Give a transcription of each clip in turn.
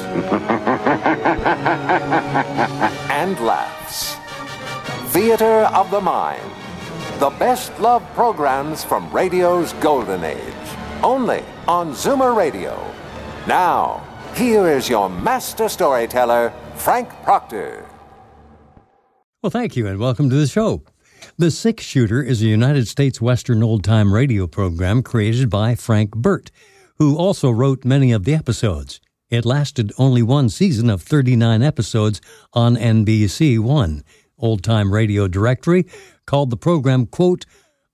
and laughs. Theater of the Mind. The best love programs from radio's golden age. Only on Zoomer Radio. Now, here is your master storyteller, Frank Proctor. Well, thank you, and welcome to the show. The Six Shooter is a United States Western old time radio program created by Frank Burt, who also wrote many of the episodes. It lasted only one season of 39 episodes on NBC One. Old time radio directory called the program, quote,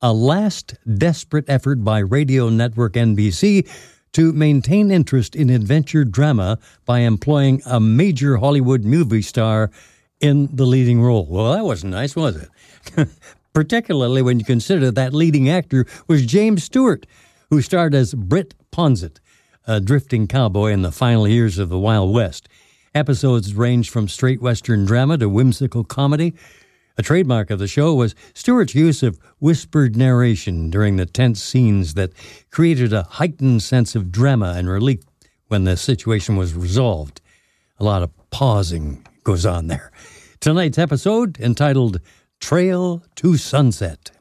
a last desperate effort by radio network NBC to maintain interest in adventure drama by employing a major Hollywood movie star in the leading role. Well, that wasn't nice, was it? Particularly when you consider that leading actor was James Stewart, who starred as Britt Ponset, a drifting cowboy in the final years of the Wild West. Episodes ranged from straight Western drama to whimsical comedy. A trademark of the show was Stewart's use of whispered narration during the tense scenes that created a heightened sense of drama and relief when the situation was resolved. A lot of pausing goes on there. Tonight's episode, entitled Trail to Sunset.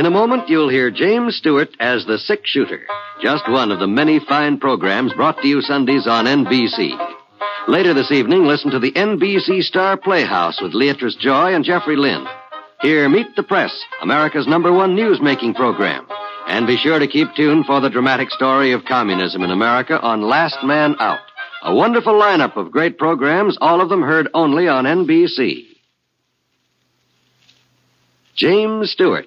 In a moment, you'll hear James Stewart as the Six Shooter, just one of the many fine programs brought to you Sundays on NBC. Later this evening, listen to the NBC Star Playhouse with Leatrice Joy and Jeffrey Lynn. Here, Meet the Press, America's number one news-making program. And be sure to keep tuned for the dramatic story of communism in America on Last Man Out. A wonderful lineup of great programs, all of them heard only on NBC. James Stewart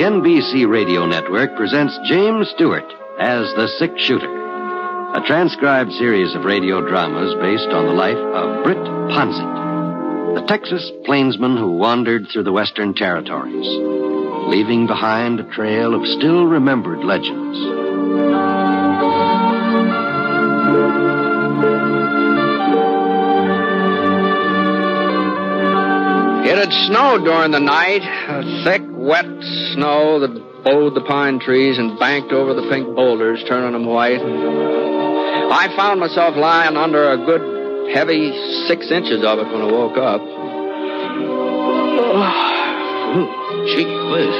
The NBC Radio Network presents James Stewart as the Six Shooter, a transcribed series of radio dramas based on the life of Britt Ponset, the Texas plainsman who wandered through the Western Territories, leaving behind a trail of still remembered legends. It had snowed during the night, a thick, wet snow that bowed the pine trees and banked over the pink boulders, turning them white. I found myself lying under a good, heavy six inches of it when I woke up. Oh, gee whiz.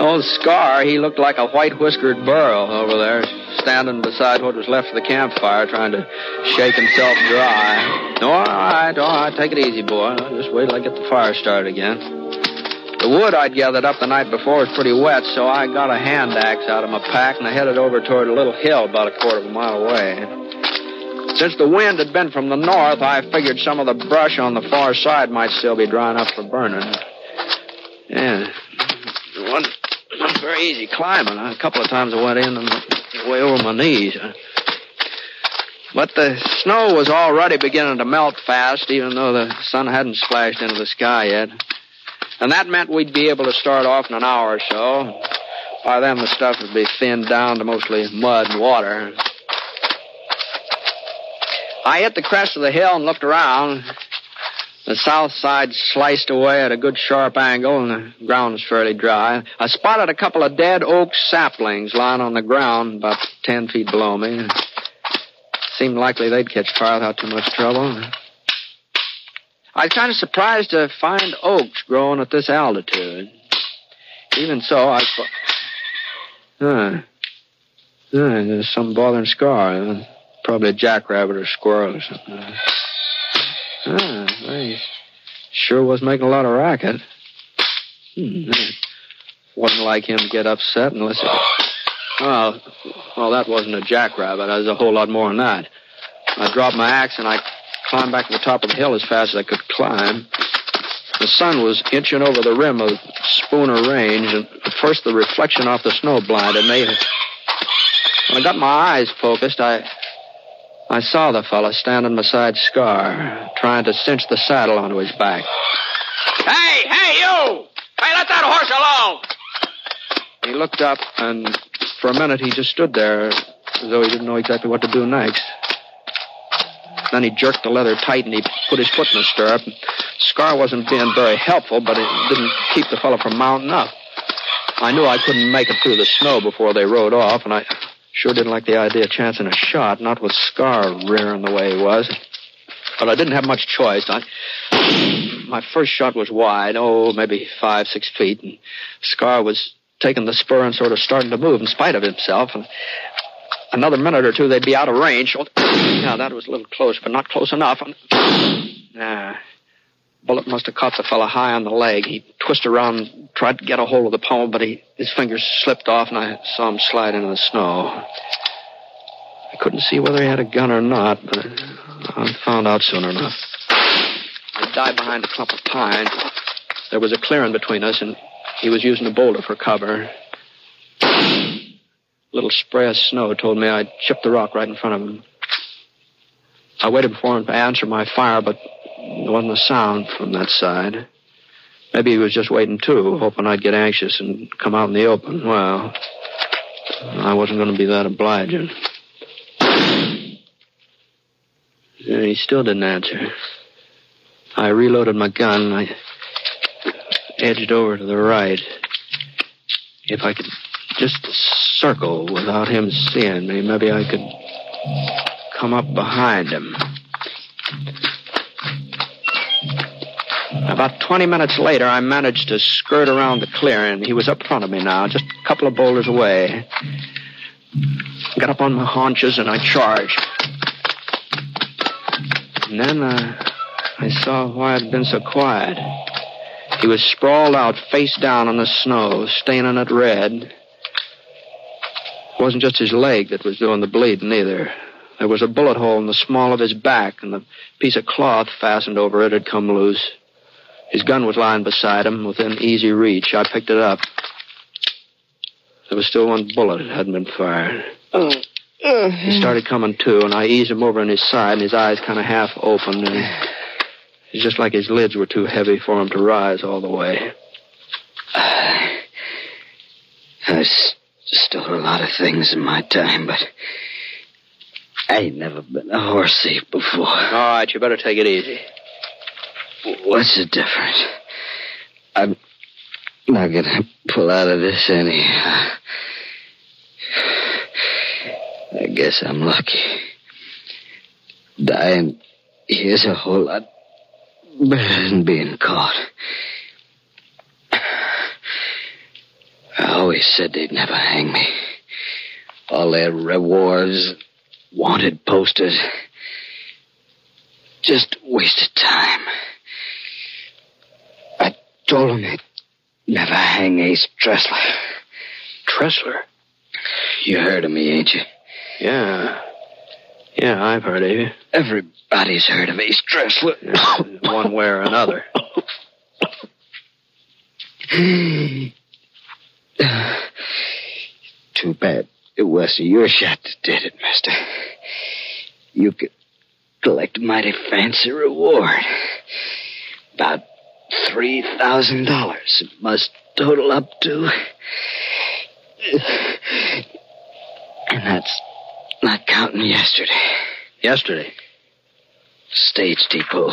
Old Scar, he looked like a white whiskered burro over there, standing beside what was left of the campfire, trying to shake himself dry. All right, all right, take it easy, boy. Just wait till I get the fire started again. The wood I'd gathered up the night before was pretty wet, so I got a hand axe out of my pack and I headed over toward a little hill about a quarter of a mile away. Since the wind had been from the north, I figured some of the brush on the far side might still be dry enough for burning. Yeah. It wasn't very easy climbing. A couple of times I went in and way over my knees. But the snow was already beginning to melt fast, even though the sun hadn't splashed into the sky yet. And that meant we'd be able to start off in an hour or so. By then, the stuff would be thinned down to mostly mud and water. I hit the crest of the hill and looked around. The south side sliced away at a good sharp angle, and the ground was fairly dry. I spotted a couple of dead oak saplings lying on the ground about ten feet below me. seemed likely they'd catch fire without too much trouble. I was kind of surprised to find oaks growing at this altitude. Even so, I thought. Huh. Huh, there's some bothering scar. Probably a jackrabbit or squirrel or something. Huh, they sure was making a lot of racket. Hmm. Wasn't like him to get upset unless it. Well, well, that wasn't a jackrabbit. That was a whole lot more than that. I dropped my axe and I climbed back to the top of the hill as fast as I could climb. The sun was inching over the rim of Spooner Range, and at first the reflection off the snow blinded me. When I got my eyes focused, I I saw the fellow standing beside Scar, trying to cinch the saddle onto his back. Hey, hey, you! Hey, let that horse alone! He looked up, and for a minute he just stood there as though he didn't know exactly what to do next. Then he jerked the leather tight and he put his foot in the stirrup. Scar wasn't being very helpful, but it didn't keep the fellow from mounting up. I knew I couldn't make it through the snow before they rode off, and I sure didn't like the idea of chancing a shot, not with Scar rearing the way he was. But I didn't have much choice. I, my first shot was wide, oh, maybe five, six feet, and Scar was taking the spur and sort of starting to move in spite of himself. And another minute or two, they'd be out of range. Oh, now, that was a little close, but not close enough. Nah. Bullet must have caught the fellow high on the leg. He twisted around, tried to get a hold of the pommel, but he, his fingers slipped off, and I saw him slide into the snow. I couldn't see whether he had a gun or not, but I found out soon enough. I dived behind a clump of pine. There was a clearing between us, and he was using a boulder for cover. Little spray of snow told me I'd chipped the rock right in front of him. I waited for him to answer my fire, but there wasn't a sound from that side. Maybe he was just waiting too, hoping I'd get anxious and come out in the open. Well, I wasn't going to be that obliging. He still didn't answer. I reloaded my gun. I edged over to the right. If I could just circle without him seeing me, maybe I could come up behind him. About 20 minutes later, I managed to skirt around the clearing. He was up front of me now, just a couple of boulders away. Got up on my haunches and I charged. And then uh, I saw why I'd been so quiet. He was sprawled out face down on the snow, staining it red. It wasn't just his leg that was doing the bleeding either. There was a bullet hole in the small of his back, and the piece of cloth fastened over it had come loose. His gun was lying beside him, within easy reach. I picked it up. There was still one bullet that hadn't been fired. He started coming to, and I eased him over on his side, and his eyes kind of half opened, and it's just like his lids were too heavy for him to rise all the way. There's still a lot of things in my time, but I ain't never been a horse thief before. All right, you better take it easy. What's the difference? I'm not gonna pull out of this anyhow. Uh, I guess I'm lucky. Dying here's a whole lot better than being caught. I always said they'd never hang me. All their rewards, wanted posters, just wasted time. I told them they'd never hang Ace Tressler. Tressler? You heard of me, ain't you? Yeah. Yeah, I've heard of you. Everybody's heard of Ace Tressler. Yeah, one way or another. Too bad it was your shot that did it, mister. You could collect a mighty fancy reward. About $3,000 it must total up to. And that's not counting yesterday. Yesterday. Stage depot.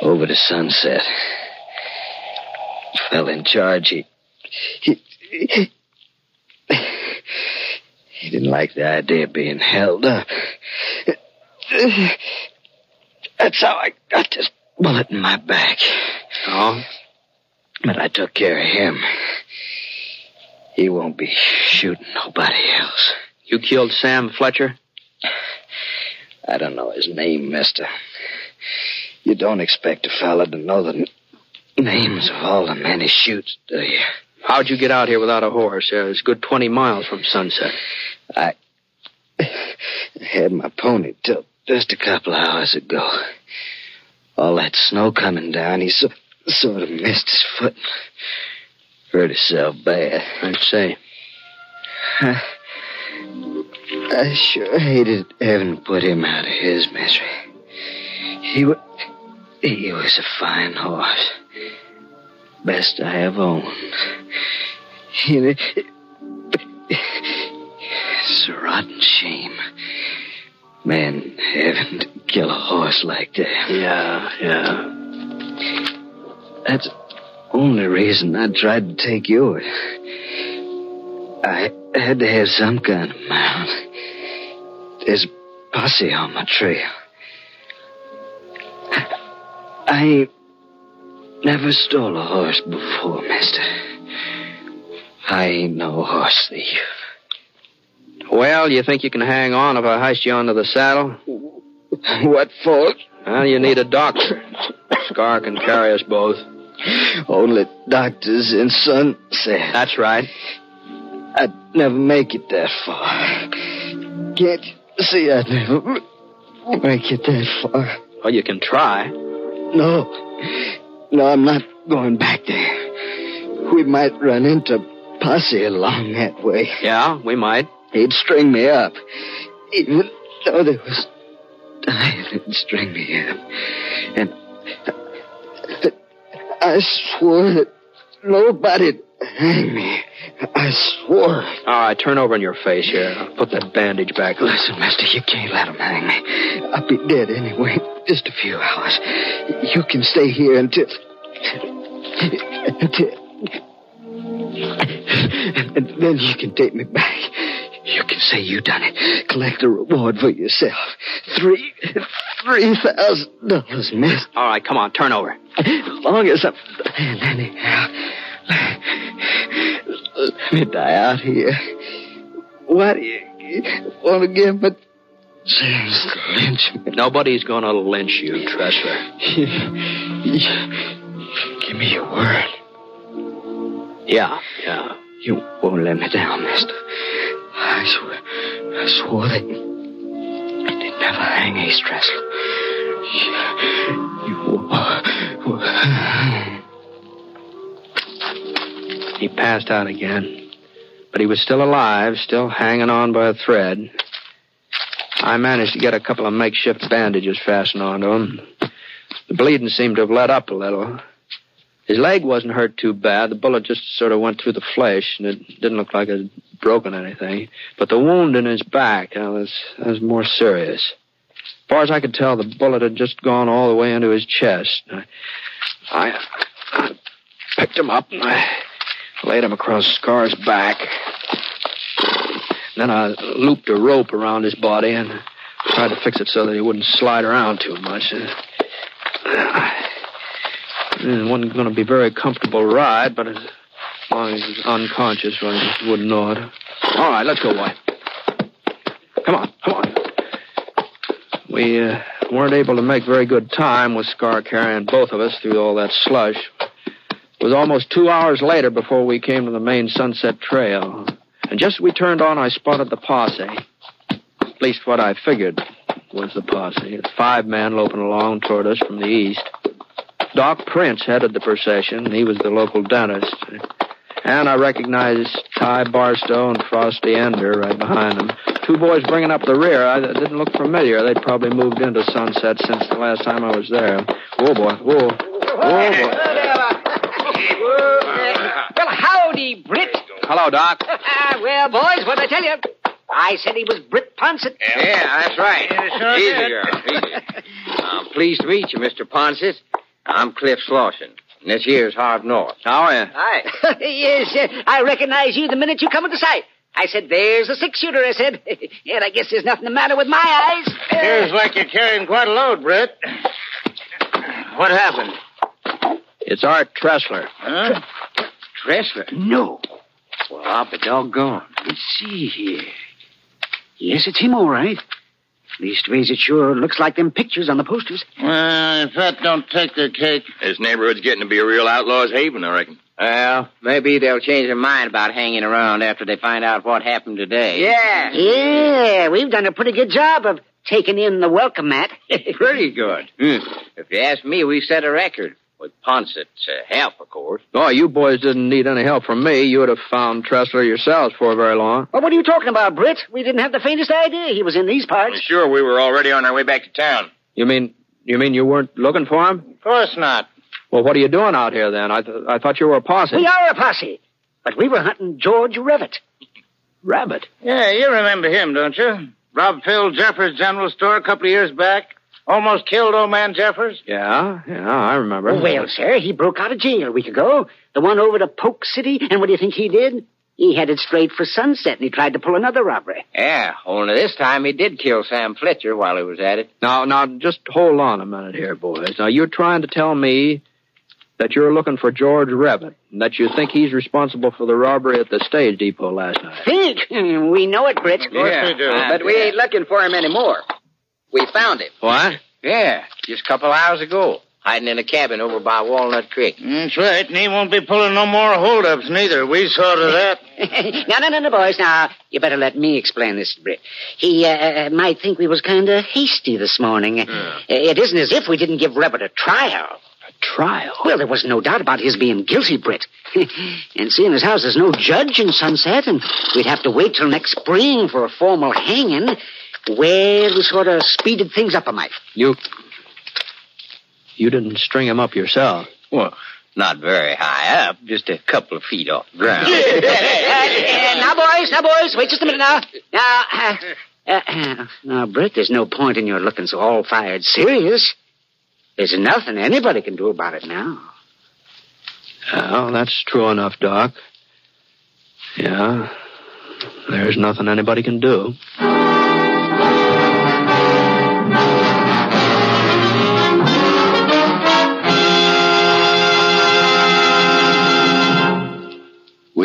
Over to Sunset. Fell in charge. He. He. He didn't like the idea of being held up. That's how I got this bullet in my back. Oh? But I took care of him. He won't be shooting nobody else. You killed Sam Fletcher? I don't know his name, mister. You don't expect a fella to know the n- names of all the men he shoots, do you? How'd you get out here without a horse? Uh, it's a good 20 miles from Sunset. I had my pony till just a couple of hours ago. All that snow coming down, he so, sort of missed his foot. Hurt himself bad. I'd say. I, I sure hated having to put him out of his misery. He was, he was a fine horse. Best I ever owned. You know, it's a rotten shame. Man having to kill a horse like that. Yeah, yeah. That's only reason I tried to take yours. I had to have some kind of mount. There's posse on my trail. I ain't never stole a horse before, mister. I ain't no horse thief. Well, you think you can hang on if I heist you onto the saddle? What for? Well, you need a doctor. Scar can carry us both. Only doctors in Sunset. That's right. I'd never make it that far. Can't you see I'd never make it that far? Well, you can try. No. No, I'm not going back there. We might run into posse along that way. Yeah, we might. He'd string me up. Even though there was time, he'd string me up. And I swore that nobody'd hang me. I swore. Ah, All right, turn over on your face here. I'll put that bandage back. Listen, mister, you can't let him hang me. I'll be dead anyway. Just a few hours. You can stay here until. until. And then you can take me back. You can say you done it. Collect a reward for yourself. Three. three thousand dollars, miss. All right, come on, turn over. As long as I'm dying anyhow. Let me die out here. Why do you want to give me to lynch me? Nobody's gonna lynch you, Tressler. Give me your word. Yeah, yeah. You won't let me down, mister. I swear, I swore that they'd never hang Ace Tressler. You, He passed out again. But he was still alive, still hanging on by a thread. I managed to get a couple of makeshift bandages fastened onto him. The bleeding seemed to have let up a little. His leg wasn't hurt too bad. The bullet just sort of went through the flesh, and it didn't look like it had broken anything. But the wound in his back that was, that was more serious. As far as I could tell, the bullet had just gone all the way into his chest. I, I, I picked him up and I laid him across Scar's back. Then I looped a rope around his body and tried to fix it so that he wouldn't slide around too much. It wasn't going to be a very comfortable ride, but as long as he was unconscious, I wouldn't know it. All right, let's go, boy. Come on, come on. We uh, weren't able to make very good time with Scar carrying both of us through all that slush. It was almost two hours later before we came to the main Sunset Trail. And just as we turned on, I spotted the posse. At least what I figured was the posse. Five men loping along toward us from the east. Doc Prince headed the procession. He was the local dentist. And I recognized Ty Barstow and Frosty Ender right behind them. Two boys bringing up the rear. I didn't look familiar. They'd probably moved into Sunset since the last time I was there. Whoa, boy. Whoa. Whoa, boy. Well, howdy, Britt. Hello, Doc. well, boys, what'd I tell you? I said he was Britt Ponset. Yeah, that's right. sure easy, did. girl. Easy. I'm pleased to meet you, Mr. Ponset. I'm Cliff Slauson. And this here's Harv North. How are you? Hi. yes, uh, I recognize you the minute you come into sight. I said, there's a six shooter, I said. and I guess there's nothing the matter with my eyes. Appears like you're carrying quite a load, Brett. What happened? It's Art Tressler. Huh? Tressler? No. Well, I'll be doggone. Let's see here. Yes, it's him, all right. Leastways, it sure looks like them pictures on the posters. Well, if that don't take their cake. This neighborhood's getting to be a real outlaw's haven, I reckon. Well, maybe they'll change their mind about hanging around after they find out what happened today. Yeah. Yeah, we've done a pretty good job of taking in the welcome mat. Pretty good. Hmm. If you ask me, we set a record. With Ponset's uh, help, of course. Oh, you boys didn't need any help from me. You would have found Tressler yourselves before very long. well, what are you talking about, Britt? We didn't have the faintest idea he was in these parts. Sure, we were already on our way back to town. You mean you mean you weren't looking for him? Of course not. Well, what are you doing out here then? I th- I thought you were a posse. We are a posse, but we were hunting George Revitt. Rabbit. Yeah, you remember him, don't you? Rob Phil Jeffers General Store a couple of years back. Almost killed old man Jeffers. Yeah, yeah, I remember. Well, sir, he broke out of jail a week ago. The one over to Polk City, and what do you think he did? He headed straight for Sunset, and he tried to pull another robbery. Yeah, only this time he did kill Sam Fletcher while he was at it. Now, now, just hold on a minute here, boys. Now, you're trying to tell me that you're looking for George Revitt, and that you think he's responsible for the robbery at the stage depot last night. Think? We know it, Britt. Of course we do. But we ain't looking for him anymore. We found him. What? Yeah, just a couple hours ago. Hiding in a cabin over by Walnut Creek. That's right, and he won't be pulling no more holdups neither. We saw to that. no, no, no, no, boys. Now, you better let me explain this, Britt. He uh, might think we was kind of hasty this morning. Uh, It isn't as if we didn't give Revitt a trial. A trial? Well, there was no doubt about his being guilty, Britt. and seeing as how there's no judge in Sunset, and we'd have to wait till next spring for a formal hanging, well, we sort of speeded things up a mite. You. You didn't string him up yourself. Well, not very high up, just a couple of feet off the ground. Uh, now, boys, now, boys, wait just a minute now. Now, uh, uh, now, Britt, there's no point in your looking so all-fired serious. There's nothing anybody can do about it now. Well, that's true enough, Doc. Yeah. There's nothing anybody can do.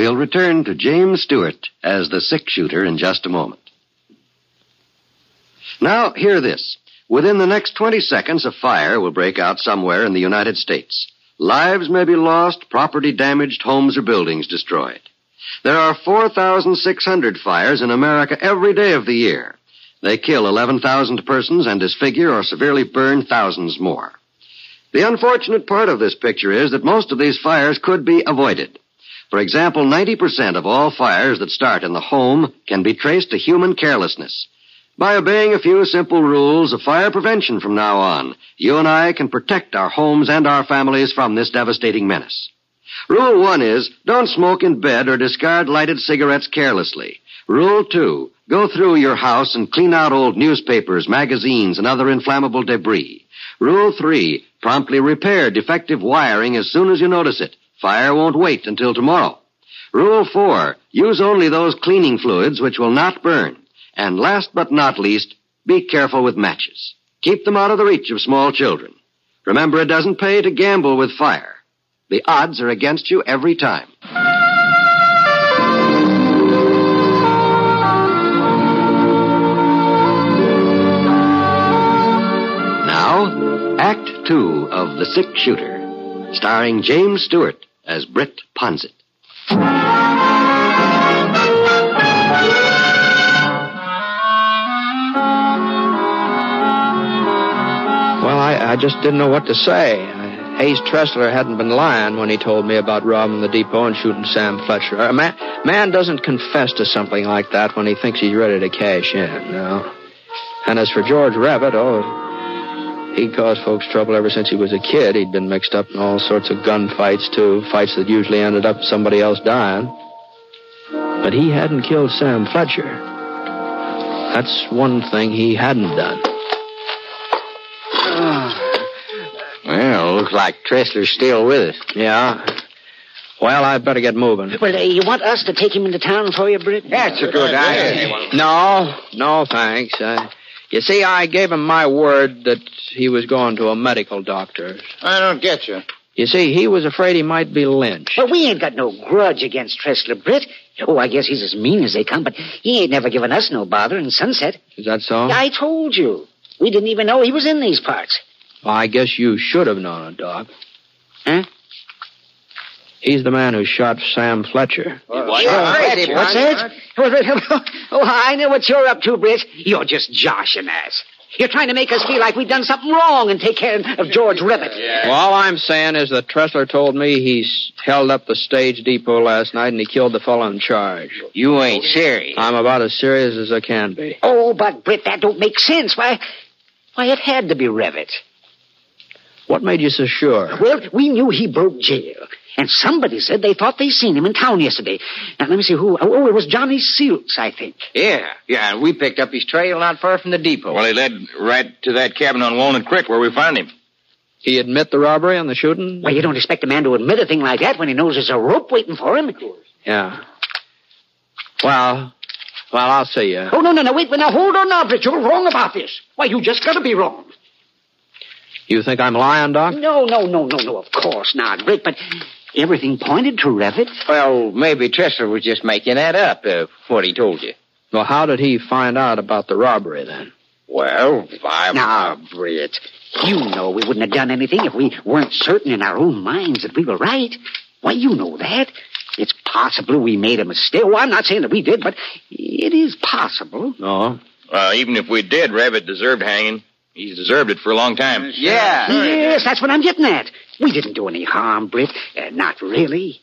We'll return to James Stewart as the six shooter in just a moment. Now, hear this. Within the next 20 seconds, a fire will break out somewhere in the United States. Lives may be lost, property damaged, homes or buildings destroyed. There are 4,600 fires in America every day of the year. They kill 11,000 persons and disfigure or severely burn thousands more. The unfortunate part of this picture is that most of these fires could be avoided. For example, 90% of all fires that start in the home can be traced to human carelessness. By obeying a few simple rules of fire prevention from now on, you and I can protect our homes and our families from this devastating menace. Rule one is don't smoke in bed or discard lighted cigarettes carelessly. Rule two, go through your house and clean out old newspapers, magazines, and other inflammable debris. Rule three, promptly repair defective wiring as soon as you notice it. Fire won't wait until tomorrow. Rule four, use only those cleaning fluids which will not burn. And last but not least, be careful with matches. Keep them out of the reach of small children. Remember, it doesn't pay to gamble with fire. The odds are against you every time. Now, Act Two of The Six Shooter, starring James Stewart as Britt Ponset. Well, I, I just didn't know what to say. Ace Tressler hadn't been lying when he told me about robbing the depot and shooting Sam Fletcher. A man, man doesn't confess to something like that when he thinks he's ready to cash in, no. And as for George Rabbit, oh, he caused folks trouble ever since he was a kid. He'd been mixed up in all sorts of gunfights, too, fights that usually ended up somebody else dying. But he hadn't killed Sam Fletcher. That's one thing he hadn't done. Well, looks like Tressler's still with us. Yeah. Well, I'd better get moving. Well, uh, you want us to take him into town for you, Britt? That's a good idea. No, no, thanks. Uh, you see, I gave him my word that he was going to a medical doctor. I don't get you. You see, he was afraid he might be lynched. Well, we ain't got no grudge against Tressler, Britt. Oh, I guess he's as mean as they come, but he ain't never given us no bother in Sunset. Is that so? I told you. We didn't even know he was in these parts. Well, I guess you should have known it, Doc. Huh? He's the man who shot Sam Fletcher. Oh, What's that? Oh, I know what you're up to, Britt. You're just joshing us. You're trying to make us feel like we've done something wrong and take care of George Ribbit. Well, all I'm saying is that Tressler told me he's held up the stage depot last night and he killed the fellow in charge. You ain't serious. I'm about as serious as I can be. Oh, but Britt, that don't make sense. Why, why, it had to be Rivet. What made you so sure? Well, we knew he broke jail. And somebody said they thought they seen him in town yesterday. Now, let me see who. Oh, it was Johnny Seals, I think. Yeah, yeah, and we picked up his trail not far from the depot. Well, he led right to that cabin on Walnut Creek where we found him. He admit the robbery and the shooting? Well, you don't expect a man to admit a thing like that when he knows there's a rope waiting for him. Yeah. Well, well, I'll see you. Oh, no, no, no, wait. Wait. Now, hold on now, Britt. You're wrong about this. Why, you just gotta be wrong. You think I'm lying, Doc? No, no, no, no, no, of course not, Britt, but everything pointed to Revitt. Well, maybe Tressler was just making that up, uh, what he told you. Well, how did he find out about the robbery then? Well, I... Now, Britt, you know we wouldn't have done anything if we weren't certain in our own minds that we were right. Why, you know that. It's possible we made a mistake. Well, I'm not saying that we did, but it is possible. No. Well, even if we did, Rabbit deserved hanging. He's deserved it for a long time. Yeah. Yes, that's what I'm getting at. We didn't do any harm, Britt. Uh, not really.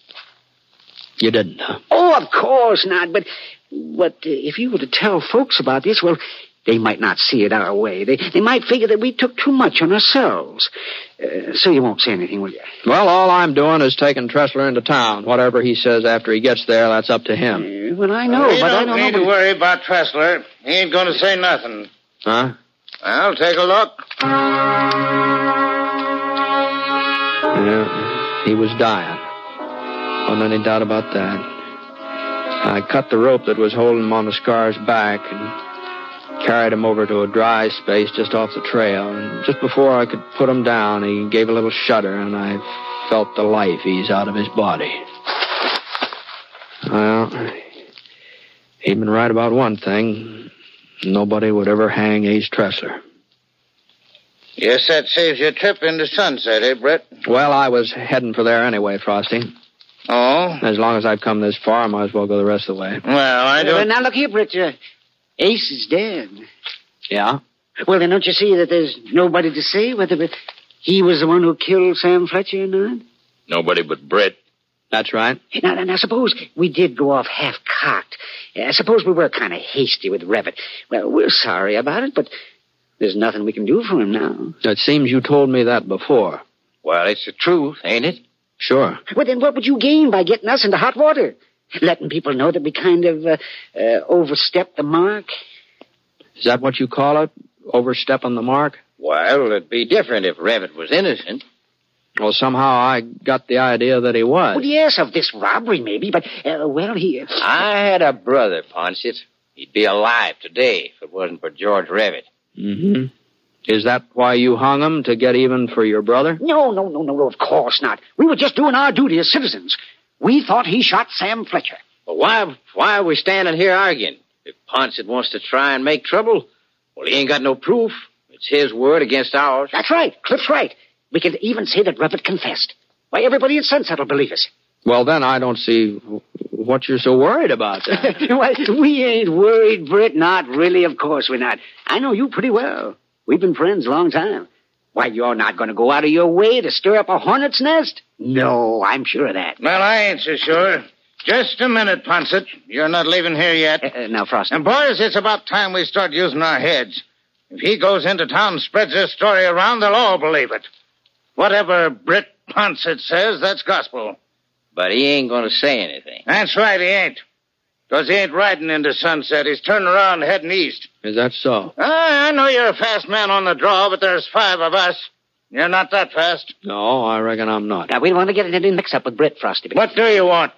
You didn't, huh? Oh, of course not. But, but uh, if you were to tell folks about this, well, they might not see it our way. They, they might figure that we took too much on ourselves. Uh, so you won't say anything, will you? Well, all I'm doing is taking Tressler into town. Whatever he says after he gets there, that's up to him. Uh, well, I know, we but don't I don't need know. to worry about Tressler. He ain't going to say nothing. Huh? Well, take a look. Yeah, he was dying. Oh, Wasn't any doubt about that. I cut the rope that was holding him back and carried him over to a dry space just off the trail. And just before I could put him down, he gave a little shudder, and I felt the life ease out of his body. Well, he'd been right about one thing. Nobody would ever hang Ace Tressler. Yes, that saves your trip into Sunset, eh, Brett? Well, I was heading for there anyway, Frosty. Oh? As long as I've come this far, I might as well go the rest of the way. Well, I don't... now look here, Britt. Uh, Ace is dead. Yeah? Well, then don't you see that there's nobody to say whether he was the one who killed Sam Fletcher or not? Nobody but Britt. That's right. Now, now, now suppose we did go off half-cocked. Uh, suppose we were kind of hasty with Revitt. Well, we're sorry about it, but there's nothing we can do for him now. It seems you told me that before. Well, it's the truth, ain't it? Sure. Well, then what would you gain by getting us into hot water? Letting people know that we kind of uh, uh, overstepped the mark? Is that what you call it? Overstepping the mark? Well, it'd be different if Revitt was innocent. Well, somehow I got the idea that he was. Well, yes, of this robbery, maybe, but, uh, well, he... I had a brother, Ponset. He'd be alive today if it wasn't for George Revitt. Mm-hmm. Is that why you hung him, to get even for your brother? No, no, no, no, of course not. We were just doing our duty as citizens. We thought he shot Sam Fletcher. But why, why are we standing here arguing? If Ponset wants to try and make trouble, well, he ain't got no proof. It's his word against ours. That's right. Cliff's right. We can even say that Revitt confessed. Why, everybody at Sunset will believe us. Well, then I don't see what you're so worried about. Then. Why, we ain't worried, Britt. Not really, of course we're not. I know you pretty well. We've been friends a long time. Why, you're not going to go out of your way to stir up a hornet's nest? No, I'm sure of that. Well, I ain't so sure. Just a minute, Ponset. You're not leaving here yet. Uh, now, Frosty. And, boys, it's about time we start using our heads. If he goes into town and spreads this story around, they'll all believe it. Whatever Britt Ponset says, that's gospel. But he ain't going to say anything. That's right, he ain't. Because he ain't riding into sunset. He's turning around heading east. Is that so? Ah, I know you're a fast man on the draw, but there's five of us. You're not that fast. No, I reckon I'm not. Now, we don't want to get in any mix-up with Britt, Frosty. What do you want?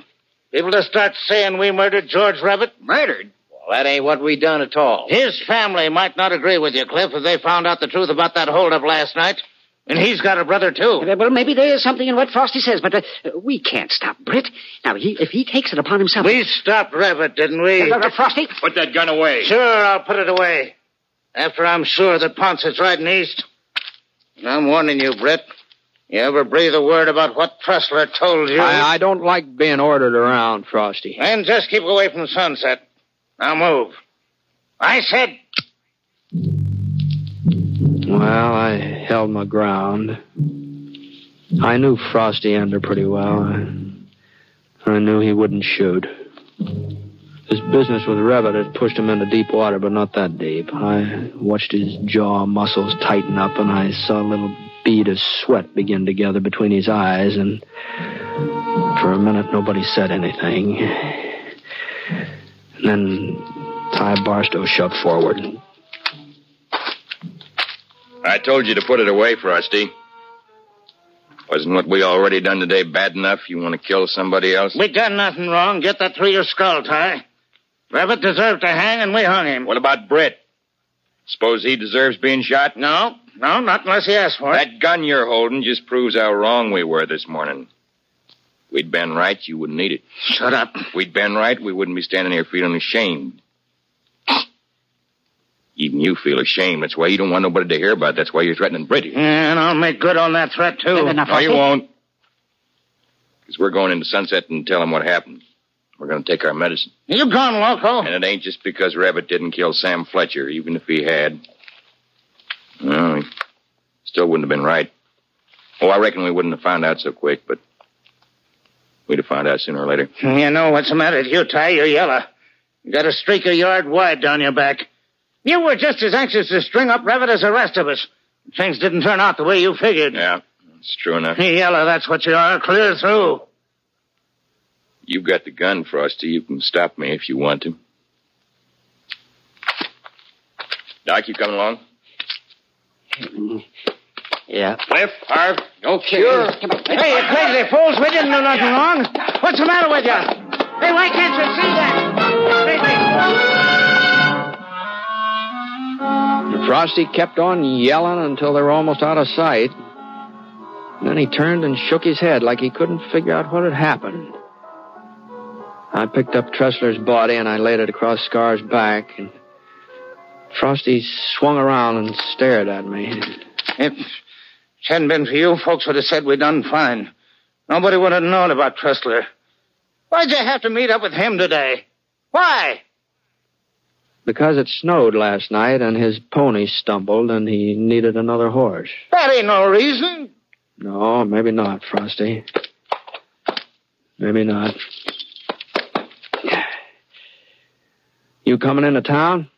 People to start saying we murdered George Rabbit? Murdered? Well, that ain't what we done at all. His family might not agree with you, Cliff, if they found out the truth about that holdup last night. And he's got a brother, too. Well, maybe there is something in what Frosty says, but uh, we can't stop Britt. Now, he, if he takes it upon himself... We stopped Rabbit, didn't we? Uh, uh, Frosty? Put that gun away. Sure, I'll put it away. After I'm sure that Ponce is riding east. And I'm warning you, Britt. You ever breathe a word about what Tressler told you? I, I don't like being ordered around, Frosty. And just keep away from sunset. Now move. I said. Well, I held my ground. I knew Frosty Ender pretty well. I, I knew he wouldn't shoot. His business with Rabbit had pushed him into deep water, but not that deep. I watched his jaw muscles tighten up, and I saw a little bead of sweat begin to gather between his eyes, and for a minute nobody said anything. And then Ty Barstow shoved forward. I told you to put it away, Frosty. Wasn't what we already done today bad enough? You want to kill somebody else? We done nothing wrong. Get that through your skull, Ty. Rabbit deserved to hang, and we hung him. What about Britt? Suppose he deserves being shot? No, no, not unless he asks for it. That gun you're holding just proves how wrong we were this morning. We'd been right, you wouldn't need it. Shut up. We'd been right, we wouldn't be standing here feeling ashamed. Even you feel ashamed. That's why you don't want nobody to hear about it. That's why you're threatening Britt. here. And I'll make good on that threat, too. Now, now, No, you Frosty. won't. Because we're going into sunset and tell him what happened. We're going to take our medicine. You gone loco? And it ain't just because Rabbit didn't kill Sam Fletcher, even if he had. Well, he still wouldn't have been right. Oh, I reckon we wouldn't have found out so quick, but we'd have found out sooner or later. You know what's the matter with you, Ty? You're yellow. You got a streak a yard wide down your back. You were just as anxious to string up Rabbit as the rest of us. Things didn't turn out the way you figured. Yeah, it's true enough. Hey, yellow, that's what you are, clear through. You've got the gun, Frosty. You can stop me if you want to. Doc, you coming along? Yeah. Cliff, Harv? Okay. Sure. Hey, you crazy fools, we didn't do nothing wrong. What's the matter with you? Hey, why can't you see that? Frosty kept on yelling until they were almost out of sight. And then he turned and shook his head like he couldn't figure out what had happened. I picked up Tressler's body and I laid it across Scar's back. And Frosty swung around and stared at me. If it hadn't been for you, folks would have said we'd done fine. Nobody would have known about Tressler. Why'd you have to meet up with him today? Why? Because it snowed last night and his pony stumbled and he needed another horse. That ain't no reason. No, maybe not, Frosty. Maybe not. You coming into town?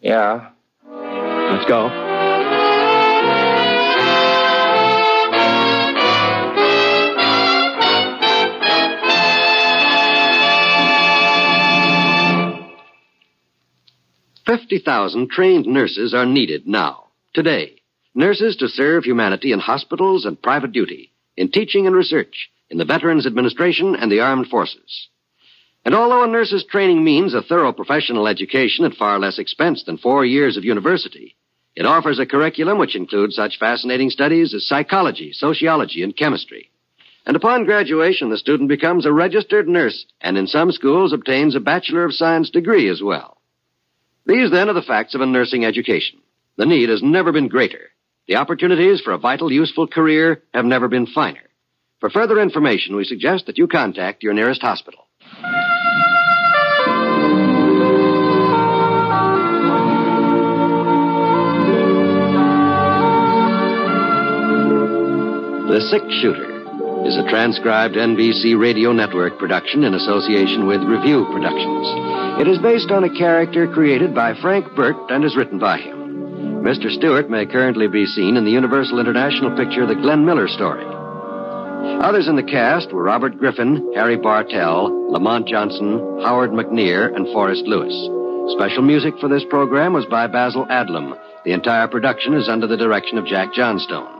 Yeah. Let's go. Fifty thousand trained nurses are needed now, today. Nurses to serve humanity in hospitals and private duty, in teaching and research, in the Veterans Administration and the Armed Forces. And although a nurse's training means a thorough professional education at far less expense than four years of university, it offers a curriculum which includes such fascinating studies as psychology, sociology, and chemistry. And upon graduation, the student becomes a registered nurse and in some schools obtains a Bachelor of Science degree as well. These, then, are the facts of a nursing education. The need has never been greater. The opportunities for a vital, useful career have never been finer. For further information, we suggest that you contact your nearest hospital. The Six Shooter is a transcribed NBC Radio Network production in association with Revue Productions. It is based on a character created by Frank Burt and is written by him. Mr. Stewart may currently be seen in the Universal International picture The Glenn Miller Story. Others in the cast were Robert Griffin, Harry Bartell, Lamont Johnson, Howard McNear, and Forrest Lewis. Special music for this program was by Basil Adlam. The entire production is under the direction of Jack Johnstone.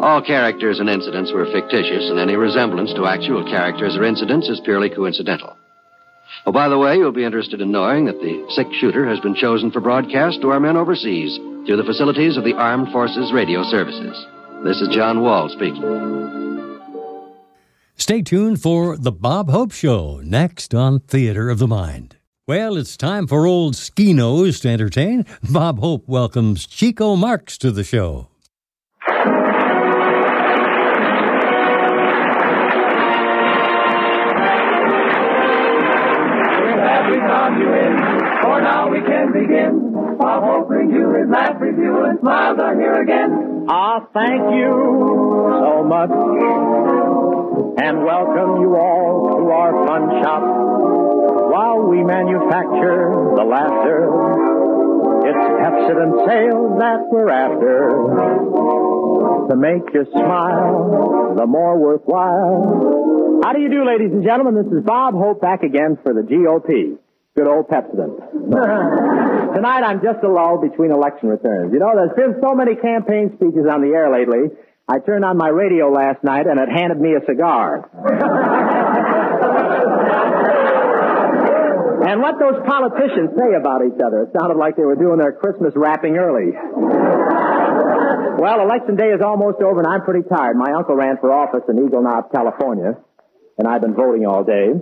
All characters and incidents were fictitious, and any resemblance to actual characters or incidents is purely coincidental. Oh, by the way, you'll be interested in knowing that the six shooter has been chosen for broadcast to our men overseas through the facilities of the Armed Forces Radio Services. This is John Wall speaking. Stay tuned for The Bob Hope Show next on Theater of the Mind. Well, it's time for old Ski Nose to entertain. Bob Hope welcomes Chico Marx to the show. Brings you his laugh review and smiles are here again. Ah, thank you so much. And welcome you all to our fun shop. While we manufacture the laughter, it's Pepsodent sales that we're after. To make you smile, the more worthwhile. How do you do, ladies and gentlemen? This is Bob Hope back again for the GOP. Good old Pepsodent. Tonight I'm just a lull between election returns. You know, there's been so many campaign speeches on the air lately. I turned on my radio last night and it handed me a cigar. and what those politicians say about each other, it sounded like they were doing their Christmas wrapping early. Well, election day is almost over and I'm pretty tired. My uncle ran for office in Eagle Knob, California, and I've been voting all day.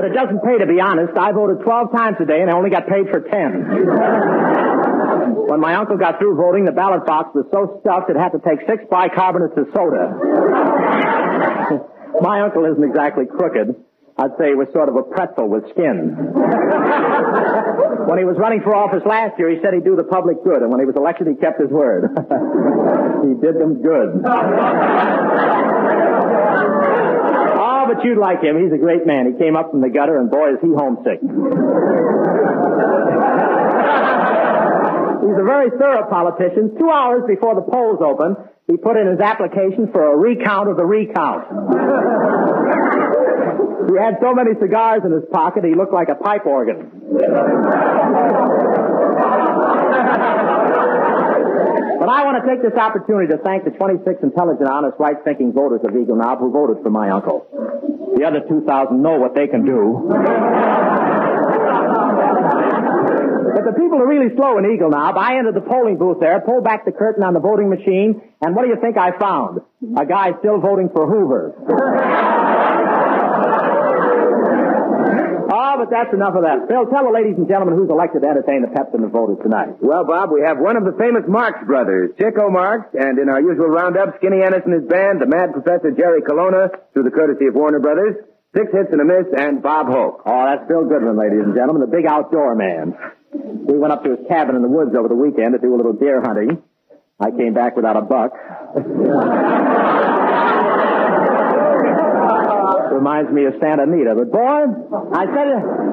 But it doesn't pay to be honest. I voted 12 times a day and I only got paid for 10. When my uncle got through voting, the ballot box was so stuffed it had to take six bicarbonates of soda. my uncle isn't exactly crooked. I'd say he was sort of a pretzel with skin. when he was running for office last year, he said he'd do the public good, and when he was elected, he kept his word. he did them good. You'd like him. He's a great man. He came up from the gutter, and boy, is he homesick. He's a very thorough politician. Two hours before the polls open, he put in his application for a recount of the recount. he had so many cigars in his pocket, he looked like a pipe organ. But I want to take this opportunity to thank the 26 intelligent, honest, right-thinking voters of Eagle Knob who voted for my uncle. The other 2,000 know what they can do. But the people are really slow in Eagle Knob. I entered the polling booth there, pulled back the curtain on the voting machine, and what do you think I found? A guy still voting for Hoover. But that's enough of that. Bill, tell the ladies and gentlemen who's elected to entertain the Pepsin voters tonight. Well, Bob, we have one of the famous Marx brothers, Chico Marx, and in our usual roundup, Skinny Ennis and his band, the Mad Professor Jerry Colonna, through the courtesy of Warner Brothers, Six Hits and a Miss, and Bob Hope. Oh, that's Bill Goodwin, ladies and gentlemen, the big outdoor man. We went up to his cabin in the woods over the weekend to do a little deer hunting. I came back without a buck. Reminds me of Santa Anita. But boy, I said,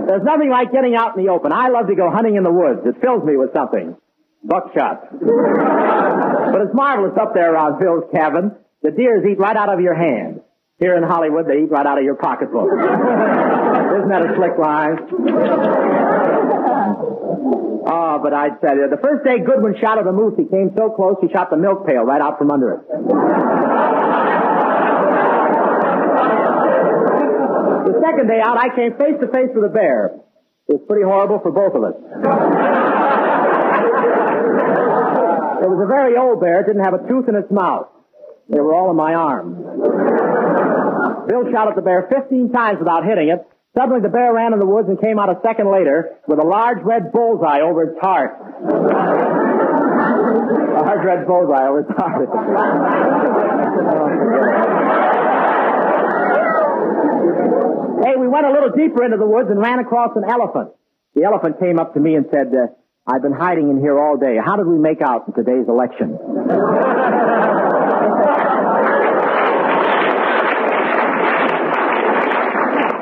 there's nothing like getting out in the open. I love to go hunting in the woods. It fills me with something. Buckshot. but it's marvelous up there around Bill's cabin. The deers eat right out of your hand. Here in Hollywood, they eat right out of your pocketbook. Isn't that a slick line? Oh, but I'd tell you, the first day Goodwin shot at the moose, he came so close, he shot the milk pail right out from under it. The second day out, I came face to face with a bear. It was pretty horrible for both of us. It was a very old bear. Didn't have a tooth in its mouth. They were all in my arms. Bill shot at the bear 15 times without hitting it. Suddenly the bear ran in the woods and came out a second later with a large red bullseye over its heart. a large red bullseye over its heart. Hey, we went a little deeper into the woods and ran across an elephant. The elephant came up to me and said, uh, I've been hiding in here all day. How did we make out in today's election?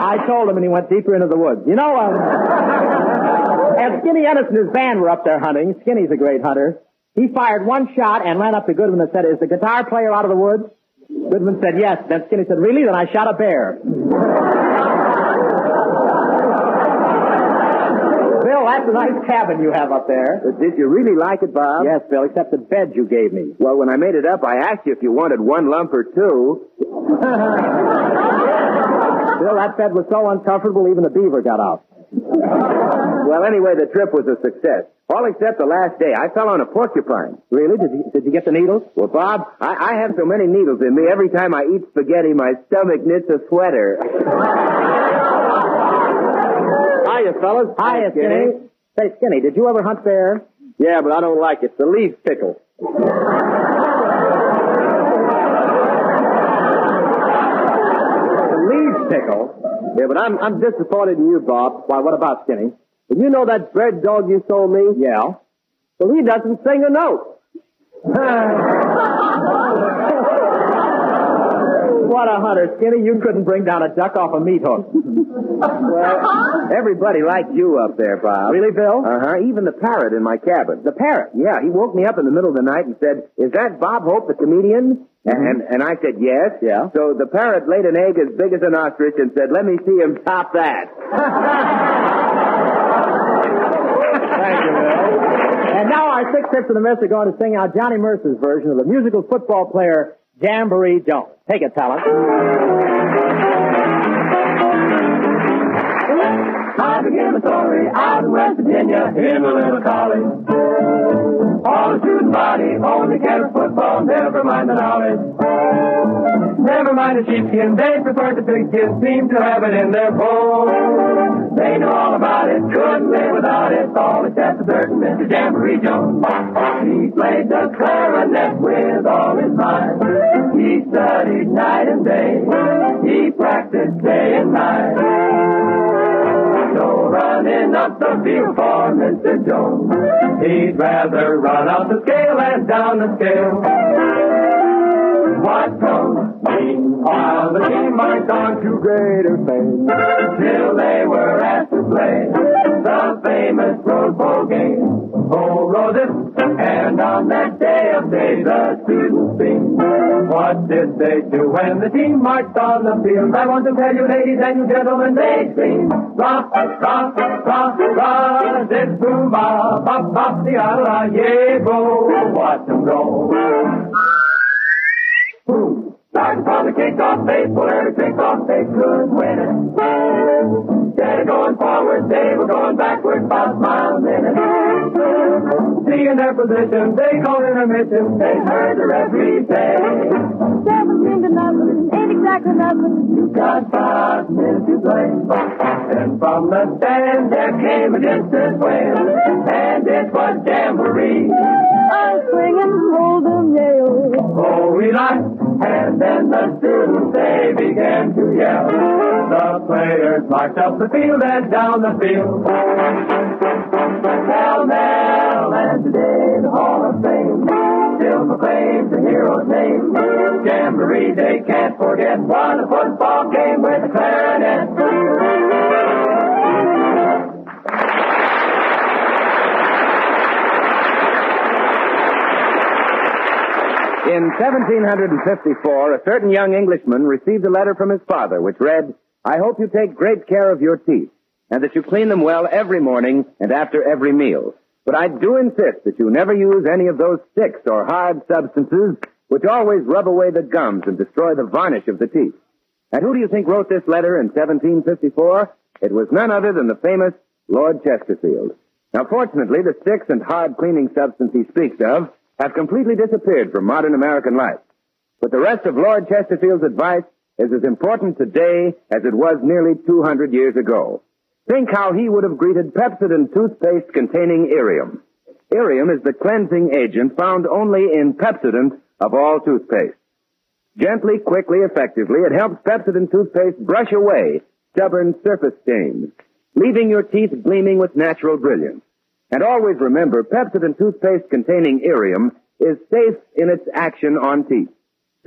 I told him and he went deeper into the woods. You know, um, Skinny Ennis and his band were up there hunting. Skinny's a great hunter. He fired one shot and ran up to Goodwin and said, is the guitar player out of the woods? Goodwin said, yes. Then Skinny said, really? Then I shot a bear. That's a nice cabin you have up there. Uh, Did you really like it, Bob? Yes, Bill, except the bed you gave me. Well, when I made it up, I asked you if you wanted one lump or two. Bill, that bed was so uncomfortable, even the beaver got out. Well, anyway, the trip was a success. All except the last day. I fell on a porcupine. Really? Did you, did you get the needles? Well, Bob, I, I have so many needles in me, every time I eat spaghetti, my stomach knits a sweater. Hiya, fellas. Hiya, Skinny. Say, Skinny, did you ever hunt bear? Yeah, but I don't like it. It's the leaf pickle. The leaves tickle. Yeah, but I'm, I'm disappointed in you, Bob. Why, what about Skinny? But you know that bird dog you sold me? Yeah. Well, he doesn't sing a note. What a hunter, Skinny. You couldn't bring down a duck off a meat hook. Well, everybody liked you up there, Bob. Really, Bill? Uh-huh. Even the parrot in my cabin. The parrot? Yeah, he woke me up in the middle of the night and said, is that Bob Hope, the comedian? And, and I said, yes. Mm-hmm. Yeah. So the parrot laid an egg as big as an ostrich and said, let me see him top that. Thank you, Bill. And now our six tips of the miss are going to sing out Johnny Mercer's version of the musical football player Jamboree Jones. Take it, talent. I began a story out in West Virginia in a little college. All the shooting body, only catch football, never mind the knowledge. Never mind the sheepskin, they prefer the pigskin, seem to have it in their bones. They know all about it, couldn't live without it, all except for certain Mr. Jamboree Jones. He played the clarinet with all his might. He studied night and day, he practiced day and night. Running up the field for Mr. Jones. He'd rather run up the scale and down the scale. What comes meanwhile the team marched on to greater fame till they were asked to play the famous Rose Bowl game. Oh, Roses, and on that day of days the students sing. What did they do when the team marched on the field? I want to tell you, ladies and you gentlemen, they scream. Rock, rock, rock, rock, this boom, bop, bop, bop, the ah, la, yeah, go, watch them go. Boom. Starting from the kickoff base, where the kickoff base could win it. Instead of going forward, they were going backward five miles mile a minute. Seeing their position, they called intermission. They heard the referee say, Seventeen to nothing, ain't exactly nothing. You got five minutes to play. And from the stand there came a distant wail, and it was Jamboree. I'm swinging. Oh, we liked, and then the students they began to yell. The players marched up the field and down the field. Pell mell, and today the Hall of Fame still proclaims the hero's name. Jamboree they can't forget. Won a football game with a clarinet. In 1754, a certain young Englishman received a letter from his father which read, I hope you take great care of your teeth, and that you clean them well every morning and after every meal. But I do insist that you never use any of those sticks or hard substances which always rub away the gums and destroy the varnish of the teeth. And who do you think wrote this letter in 1754? It was none other than the famous Lord Chesterfield. Now, fortunately, the sticks and hard cleaning substance he speaks of have completely disappeared from modern American life. But the rest of Lord Chesterfield's advice is as important today as it was nearly 200 years ago. Think how he would have greeted Pepsodent toothpaste containing irium. Irium is the cleansing agent found only in Pepsodent of all toothpaste. Gently, quickly, effectively, it helps Pepsodent toothpaste brush away stubborn surface stains, leaving your teeth gleaming with natural brilliance. And always remember, Pepsodent toothpaste containing irium is safe in its action on teeth.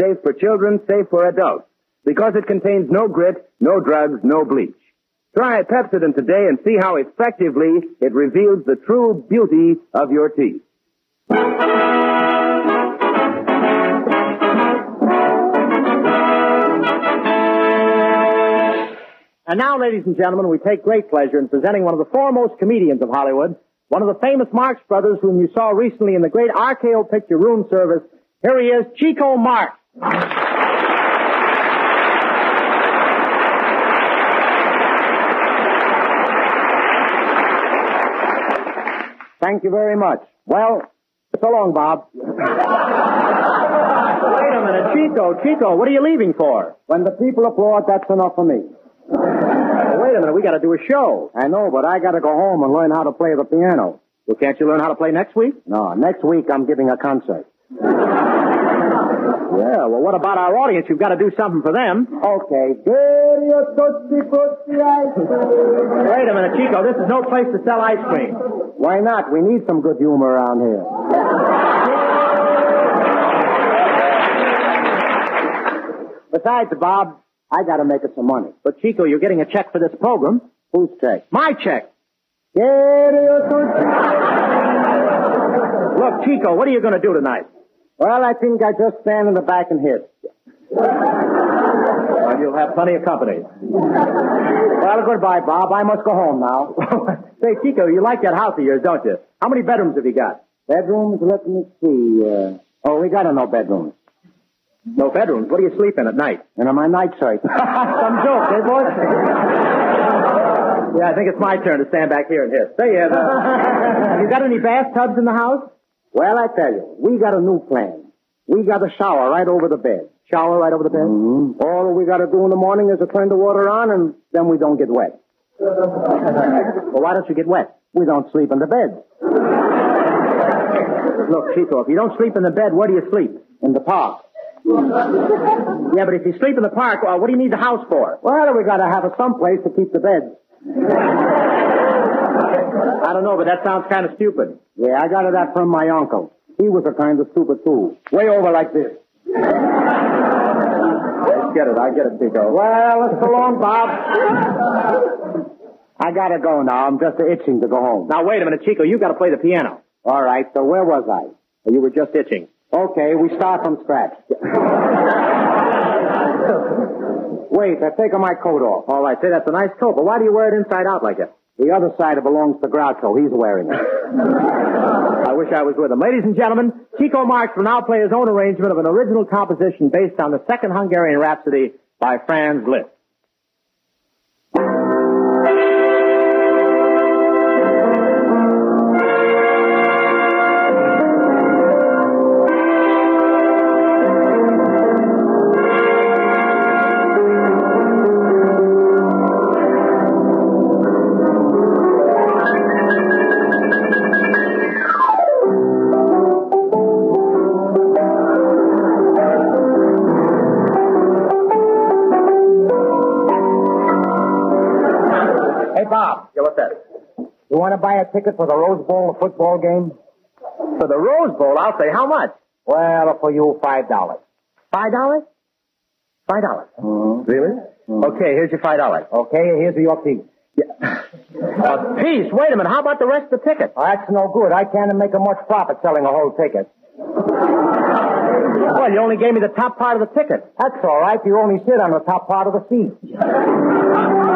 Safe for children, safe for adults, because it contains no grit, no drugs, no bleach. Try Pepsodent today and see how effectively it reveals the true beauty of your teeth. And now, ladies and gentlemen, we take great pleasure in presenting one of the foremost comedians of Hollywood, one of the famous Marx brothers whom you saw recently in the great RKO picture room service. Here he is, Chico Marx. Thank you very much. Well, so long, Bob. Wait a minute, Chico, Chico, what are you leaving for? When the people applaud, that's enough for me. Wait a minute, we gotta do a show. I know, but I gotta go home and learn how to play the piano. Well, can't you learn how to play next week? No, next week I'm giving a concert. yeah, well, what about our audience? You've got to do something for them. Okay. Wait a minute, Chico. This is no place to sell ice cream. Why not? We need some good humor around here. Besides, Bob, I got to make us some money. But Chico, you're getting a check for this program. Whose check? My check. Look, Chico, what are you to do tonight? Well, I think I just stand in the back and hit. Well, you'll have plenty of company. Well, goodbye, Bob. I must go home now. Say, Chico, you like that house of yours, don't you? How many bedrooms have you got? Bedrooms? Let me see. Uh... Oh, we got no bedrooms. No bedrooms? What do you sleep in at night? In my night shirt. Some joke, eh, boy? yeah, I think it's my turn to stand back here and hit. Say, uh, have you got any bathtubs in the house? Well, I tell you, we got a new plan. We got a shower right over the bed. Shower right over the bed? Mm-hmm. All we got to do in the morning is to turn the water on, and then we don't get wet. well, why don't you get wet? We don't sleep in the bed. Look, Chico, if you don't sleep in the bed, where do you sleep? In the park. Yeah, but if you sleep in the park, well, what do you need the house for? Well, we got to have a someplace to keep the beds. I don't know, but that sounds kind of stupid. Yeah, I got it that from my uncle. He was a kind of stupid too. Way over like this. I get it. I get it, Chico. Well, it's so long, Bob. I gotta go now. I'm just itching to go home. Now, wait a minute, Chico. You gotta play the piano. All right. So where was I? You were just itching. Okay, we start from scratch. Wait, I've taken my coat off. All right, say that's a nice coat, but why do you wear it inside out like that? The other side belongs to Groucho. He's wearing it. I wish I was with him. Ladies and gentlemen, Chico Marx will now play his own arrangement of an original composition based on the second Hungarian Rhapsody by Franz Liszt. Buy a ticket for the Rose Bowl football game? For the Rose Bowl, I'll say how much? Well, for you, five dollars. Five dollars? Five dollars. Mm-hmm. Really? Mm-hmm. Okay, here's your five dollars. Okay, here's your piece. Yeah. a piece? Wait a minute. How about the rest of the ticket? Oh, that's no good. I can't make a much profit selling a whole ticket. Well, you only gave me the top part of the ticket. That's all right. You only sit on the top part of the seat.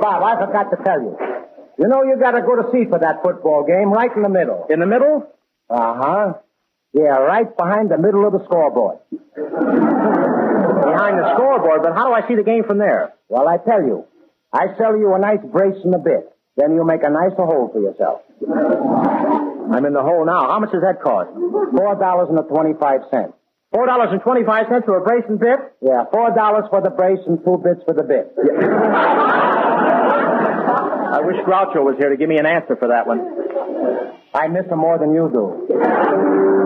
Bob, I forgot to tell you. You know you gotta go to seat for that football game, right in the middle. In the middle? Uh-huh. Yeah, right behind the middle of the scoreboard. behind the scoreboard, but how do I see the game from there? Well, I tell you. I sell you a nice brace and a bit. Then you'll make a nicer hole for yourself. I'm in the hole now. How much does that cost? Four dollars and twenty-five cents. Four dollars and twenty-five cents for a brace and bit? Yeah, four dollars for the brace and two bits for the bit. Wish Groucho was here to give me an answer for that one. I miss him more than you do.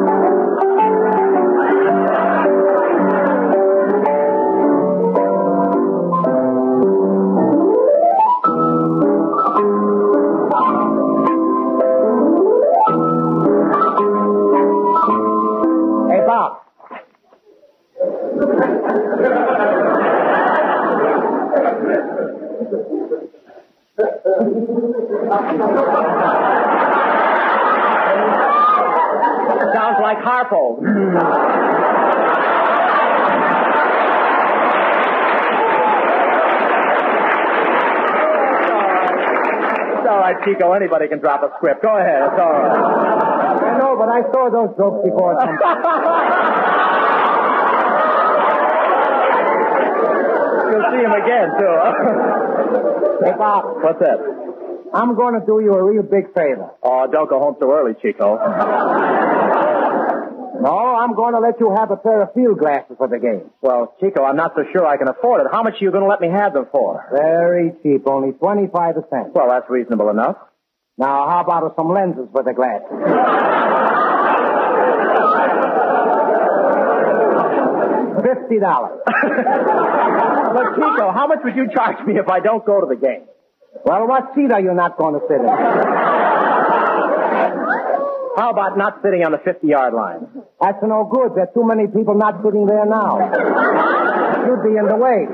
Sounds like Harpo. It's all right, Chico. Anybody can drop a script. Go ahead. It's all right. I know, but I saw those jokes before. You'll see him again, too. hey, Bob. What's that? I'm going to do you a real big favor. Oh, don't go home so early, Chico. No, I'm going to let you have a pair of field glasses for the game. Well, Chico, I'm not so sure I can afford it. How much are you going to let me have them for? Very cheap, only 25 cents. Well, that's reasonable enough. Now, how about some lenses for the glasses? Fifty dollars. But Chico, how much would you charge me if I don't go to the game? Well, what seat are you not going to sit in? How about not sitting on the 50-yard line? That's no good. There are too many people not sitting there now. You'd be in the way.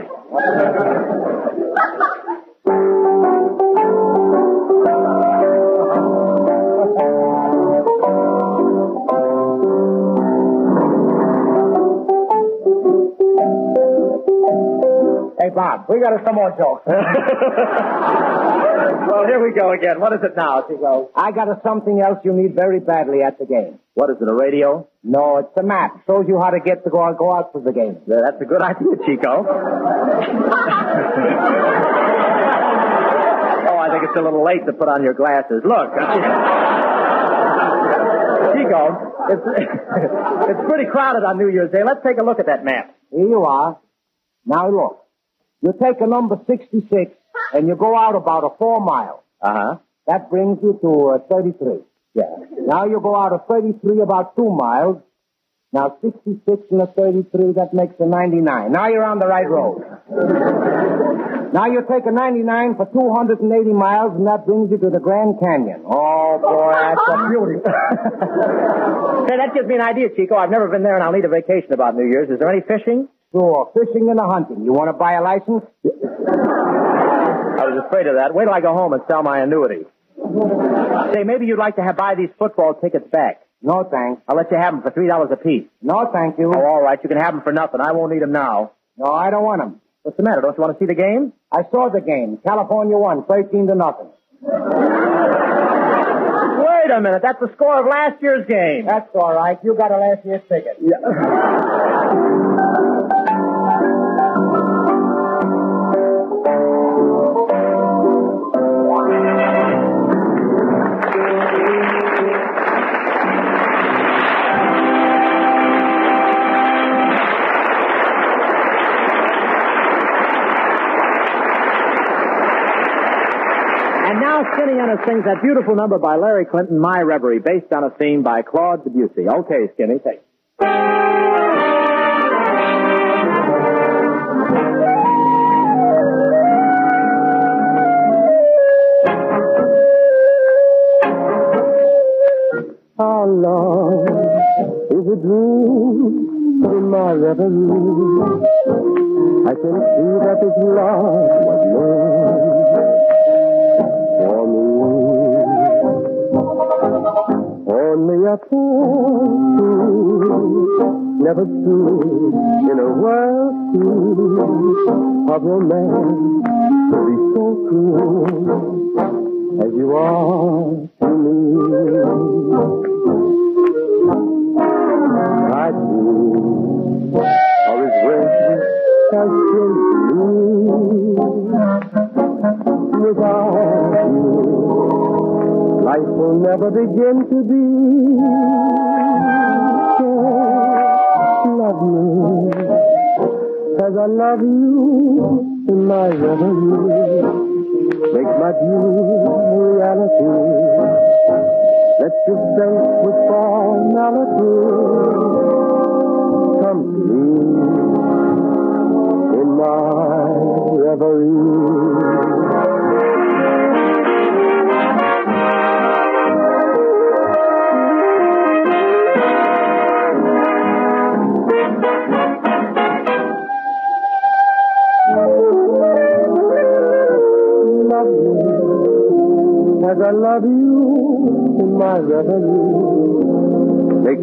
Hey, Bob, we got us some more jokes. well, here we go again. What is it now, Chico? I got a something else you need very badly at the game. What is it, a radio? No, it's a map. Shows you how to get to go, go out for the game. Yeah, that's a good idea, Chico. oh, I think it's a little late to put on your glasses. Look. Chico, it's, it's pretty crowded on New Year's Day. Let's take a look at that map. Here you are. Now look. You take a number 66 and you go out about a four mile. Uh-huh. That brings you to uh, 33. Yeah. Now you go out of 33 about two miles. Now 66 and a 33, that makes a 99. Now you're on the right road. now you take a 99 for 280 miles and that brings you to the Grand Canyon. Oh boy, that's a beauty. Say, that gives me an idea, Chico. I've never been there and I'll need a vacation about New Year's. Is there any fishing? Sure, fishing and the hunting. You want to buy a license? I was afraid of that. Wait till I go home and sell my annuity. Say, maybe you'd like to have buy these football tickets back. No, thanks. I'll let you have them for three dollars apiece. No, thank you. Oh, all right. You can have them for nothing. I won't need them now. No, I don't want them. What's the matter? Don't you want to see the game? I saw the game. California won, 13 to nothing. Wait a minute. That's the score of last year's game. That's all right. You got a last year's ticket. And Skinny Ennis sings that beautiful number by Larry Clinton, My Reverie, based on a theme by Claude Debussy. Okay, Skinny, take. How long is a dream in my reverie? I can see that this love was made for me. Only a fool never stood in a world full of romance be so true as you are begin to be. So, love me as I love you in my reverie. Make my dream reality. Let's dispense with formality.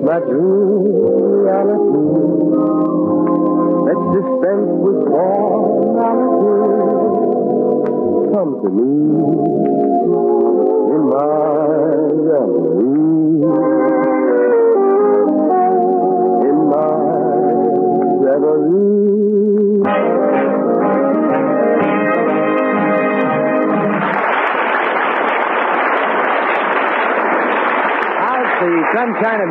My dream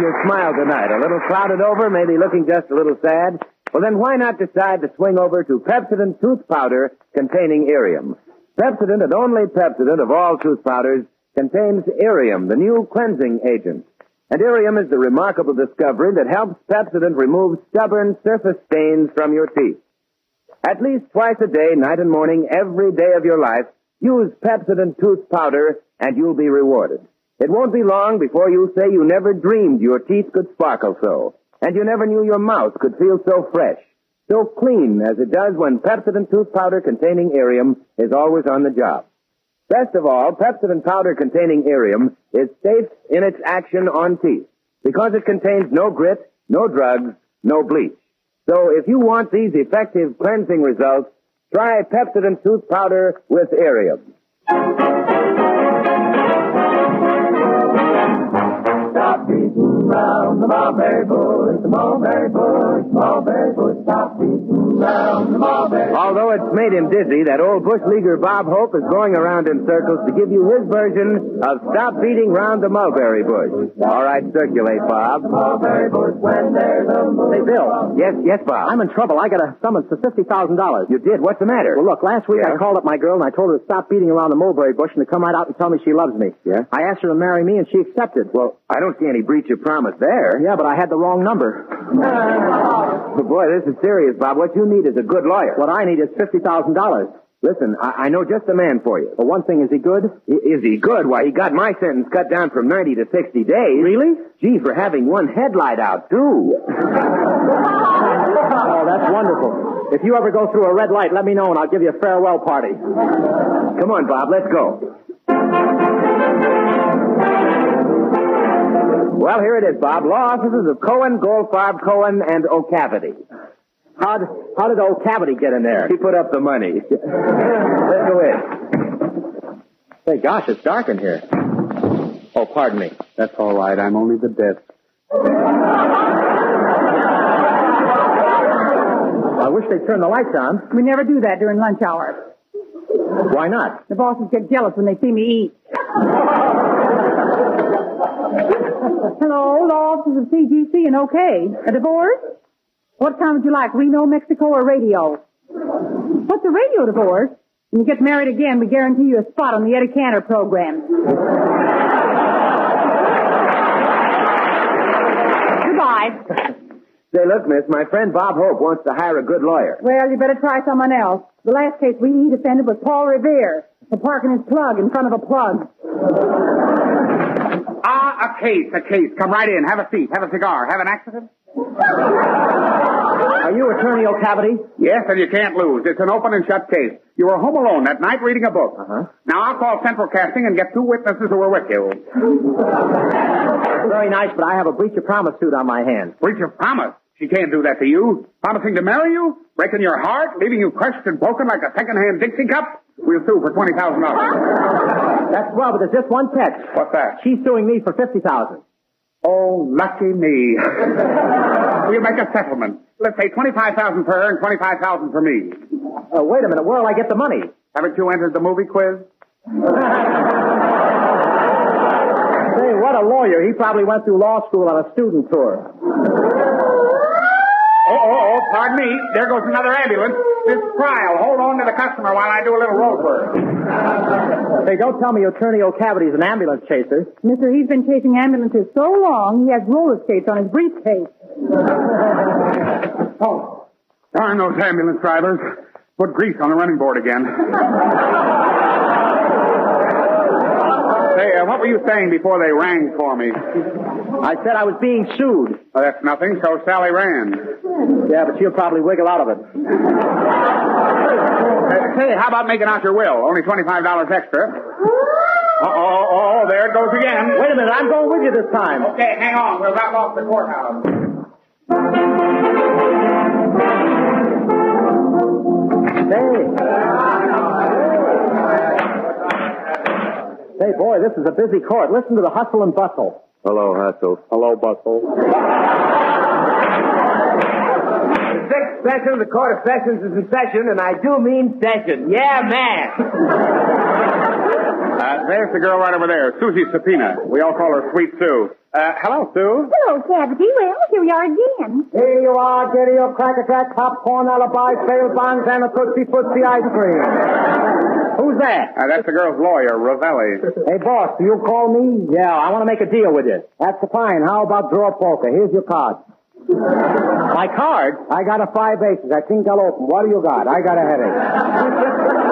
your smile tonight? A little clouded over, maybe looking just a little sad? Well, then why not decide to swing over to Pepsodent tooth powder containing Irium? Pepsodent and only Pepsodent of all tooth powders contains Irium, the new cleansing agent. And Irium is the remarkable discovery that helps Pepsodent remove stubborn surface stains from your teeth. At least twice a day, night and morning, every day of your life, use Pepsodent tooth powder and you'll be rewarded. It won't be long before you say you never dreamed your teeth could sparkle so, and you never knew your mouth could feel so fresh, so clean as it does when Pepsodent tooth powder containing Irium is always on the job. Best of all, Pepsodent powder containing Irium is safe in its action on teeth because it contains no grit, no drugs, no bleach. So if you want these effective cleansing results, try Pepsodent tooth powder with Irium. Stop beating round the mulberry bush, the mulberry bush, mulberry bush. Stop beating round the mulberry Although it's made him dizzy, that old bush leaguer Bob Hope is going around in circles to give you his version of Stop Beating Round the Mulberry Bush. All right, circulate, Bob. mulberry bush when there's a Hey, Bill. Yes, yes, Bob. I'm in trouble. I got a summons for $50,000. You did? What's the matter? Well, look, last week I called up my girl and I told her to stop beating around the mulberry bush and to come right out and tell me she loves me. Yeah? I asked her to marry me and she accepted. Well, I don't see any breach of promise there. Yeah, but I had the wrong number. Boy, this is serious, Bob. What you need is a good lawyer. What I need is $50,000. Listen, I, I know just the man for you. For one thing, is he good? I- Is he good? Why, he got my sentence cut down from 90 to 60 days. Really? Gee, for having one headlight out, too. Oh, that's wonderful. If you ever go through a red light, let me know and I'll give you a farewell party. Come on, Bob, let's go. Well, here it is, Bob. Law offices of Cohen, Goldfarb, Cohen, and O'Cavity. How did, how did old Cavity get in there? He put up the money. let's go in. Hey, gosh, it's dark in here. Oh, pardon me. That's all right. I'm only the dead. I wish they'd turn the lights on. We never do that during lunch hour. Why not? The bosses get jealous when they see me eat. Hello, law offices of CGC and OK. A divorce? What kind would you like, Reno, Mexico, or radio? What's a radio divorce? When you get married again, we guarantee you a spot on the Eddie Cantor program. Goodbye. Say, look, miss, my friend Bob Hope wants to hire a good lawyer. Well, you better try someone else. The last case we he defended was Paul Revere for parking his plug in front of a plug. Ah, a case, a case. Come right in. Have a seat. Have a cigar. Have an accident? Are you Attorney O'Cavity? Yes, and you can't lose. It's an open and shut case. You were home alone that night reading a book. Uh-huh. Now I'll call Central Casting and get two witnesses who were with you. Very nice, but I have a breach of promise suit on my hands. Breach of promise. She can't do that to you. Promising to marry you? Breaking your heart? Leaving you crushed and broken like a second-hand Dixie cup? We'll sue for $20,000. That's well, but there's just one catch. What's that? She's suing me for fifty thousand. Oh, lucky me. we'll make a settlement. Let's say 25000 for her and 25000 for me. Uh, wait a minute, where'll I get the money? Haven't you entered the movie quiz? Say, what a lawyer. He probably went through law school on a student tour. Pardon me. There goes another ambulance. This trial. Hold on to the customer while I do a little road work. Hey, don't tell me your Attorney O'Cavity's an ambulance chaser. Mister, he's been chasing ambulances so long, he has roller skates on his briefcase. Oh, darn those ambulance drivers. Put grease on the running board again. Hey, uh, what were you saying before they rang for me? I said I was being sued. Oh, that's nothing. So Sally ran. Yeah, but she'll probably wiggle out of it. Uh, say, how about making out your will? Only $25 extra. Uh oh, oh, there it goes again. Wait a minute, I'm going with you this time. Okay, hang on. We'll wrap off the courthouse. Say, boy, this is a busy court. Listen to the hustle and bustle. Hello, hustle. Hello, bustle. The sixth session of the Court of Sessions is in session, and I do mean session. Yeah, man. Uh, there's the girl right over there, Susie Subpoena. We all call her Sweet Sue. Uh, hello, Sue. Hello, Cavity. Well, here we are again. Here you are, get your cracker jack, popcorn, alibi, fail bonds, and a Tootsie Footsie ice cream. Who's that? Uh, that's the girl's lawyer, Ravelli. Hey, boss, do you call me? Yeah, I want to make a deal with you. That's fine. How about draw poker? Here's your card. My card? I got a five aces. I think I'll open. What do you got? I got a headache.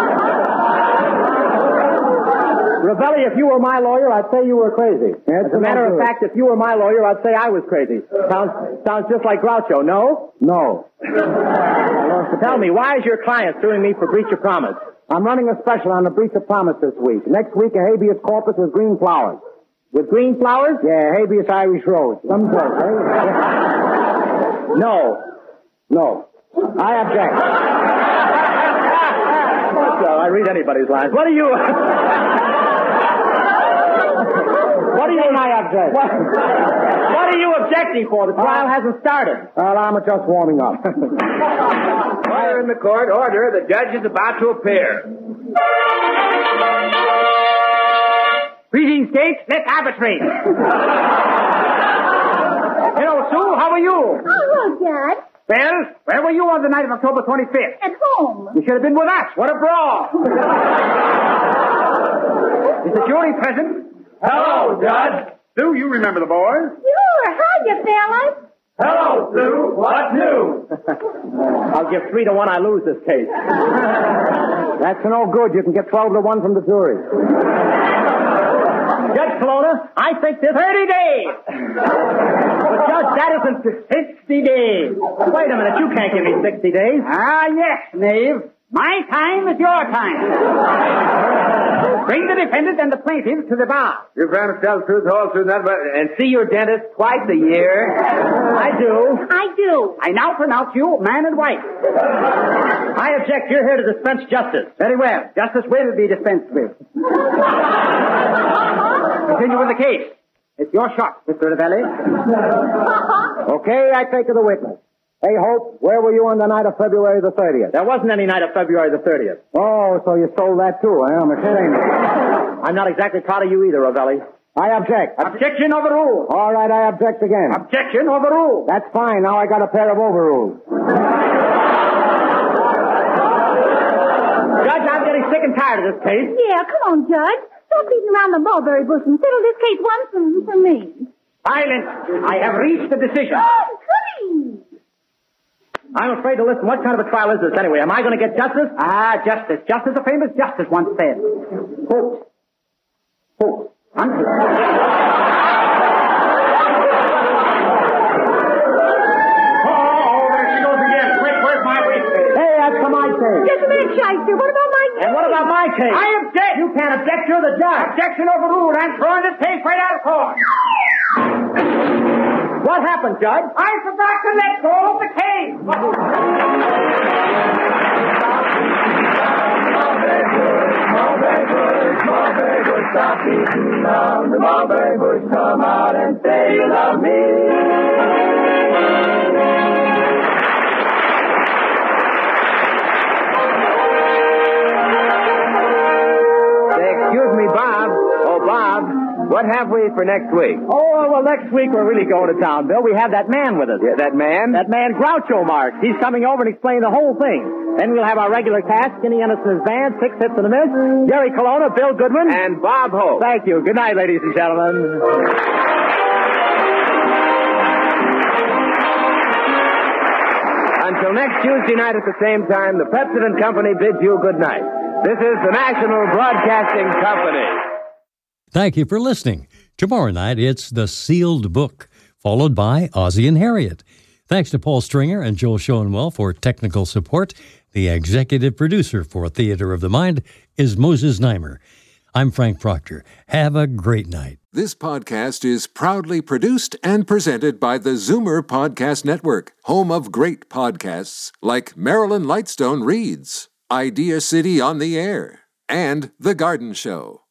Ravelli, if you were my lawyer, I'd say you were crazy. As a matter of fact, if you were my lawyer, I'd say I was crazy. Sounds sounds just like Groucho. No? No. Tell me, why is your client suing me for breach of promise? I'm running a special on the breach of promise this week. Next week, a habeas corpus with green flowers. With green flowers? Yeah, habeas Irish rose. Some joke, eh? no. No. I object. well, I read anybody's lines. What are you... What do you I object? What, what are you objecting for? The trial uh, hasn't started. Well, I'm just warming up. Order in the court. Order. The judge is about to appear. Greetings, Gates. Let's arbitrate. Hello, Sue. How are you? Oh, hello, Judge. Well, where were you on the night of October 25th? At home. You should have been with us. What a brawl. Is the jury present? Hello, Judge. Sue, you remember the boys? Sure. Hiya, fellas. Hello, Sue. What new? I'll give three to one I lose this case. That's no good. You can get 12 to one from the jury. Judge Colonna, I think this 30 days. But Judge, that isn't 60 days. Wait a minute, you can't give me 60 days. Ah, yes, knave. My time is your time. Bring the defendant and the plaintiff to the bar. You promise to tell the truth, the whole truth, nothing but, and see your dentist twice a year. I do. I do. I now pronounce you man and wife. I object. You're here to dispense justice. Very well. Justice will be dispensed with. Continue with the case. It's your shot, Mr. Ravelli. okay, I take the witness. Hey, Hope, where were you on the night of February the 30th? There wasn't any night of February the 30th. Oh, so you stole that too, eh? I'm ashamed. I'm not exactly proud of you either, Ravelli. I object. Objection overruled. All right, I object again. Objection overruled. That's fine. Now I got a pair of overrules. Judge, I'm getting sick and tired of this case. Yeah, come on, Judge. Stop beating around the mulberry bush and settle this case once and for me. Silence. I have reached a decision. Oh, goody. I'm afraid to listen. What kind of a trial is this anyway? Am I going to get justice? Ah, justice. Just as a famous justice once said. Folks. Folks. Uncle. Oh, there she goes again. Where's my waistband? Hey, that's for my case. Just a minute, Shyster. What about my And what about my case? I object. You can't object. You're the judge. Objection overruled. I'm throwing this case right out of court. What happened, Judge? I forgot to let go of the case. Stop beating around the mulberry bush. Come out and say you love me. What have we for next week? Oh, well, next week we're really going to town, Bill. We have that man with us. Yeah, that man? That man, Groucho Marx. He's coming over and explaining the whole thing. Then we'll have our regular cast, Skinny Anderson's band, Six Hits in the Miss, Jerry Colonna, Bill Goodwin. And Bob Hope. Thank you. Good night, ladies and gentlemen. Until next Tuesday night at the same time, the Pepsi Company bids you good night. This is the National Broadcasting Company. Thank you for listening. Tomorrow night, it's The Sealed Book, followed by Ozzie and Harriet. Thanks to Paul Stringer and Joel Schoenwell for technical support. The executive producer for Theater of the Mind is Moses Znaimer. I'm Frank Proctor. Have a great night. This podcast is proudly produced and presented by the Zoomer Podcast Network, home of great podcasts like Marilyn Lightstone Reads, Idea City on the Air, and The Garden Show.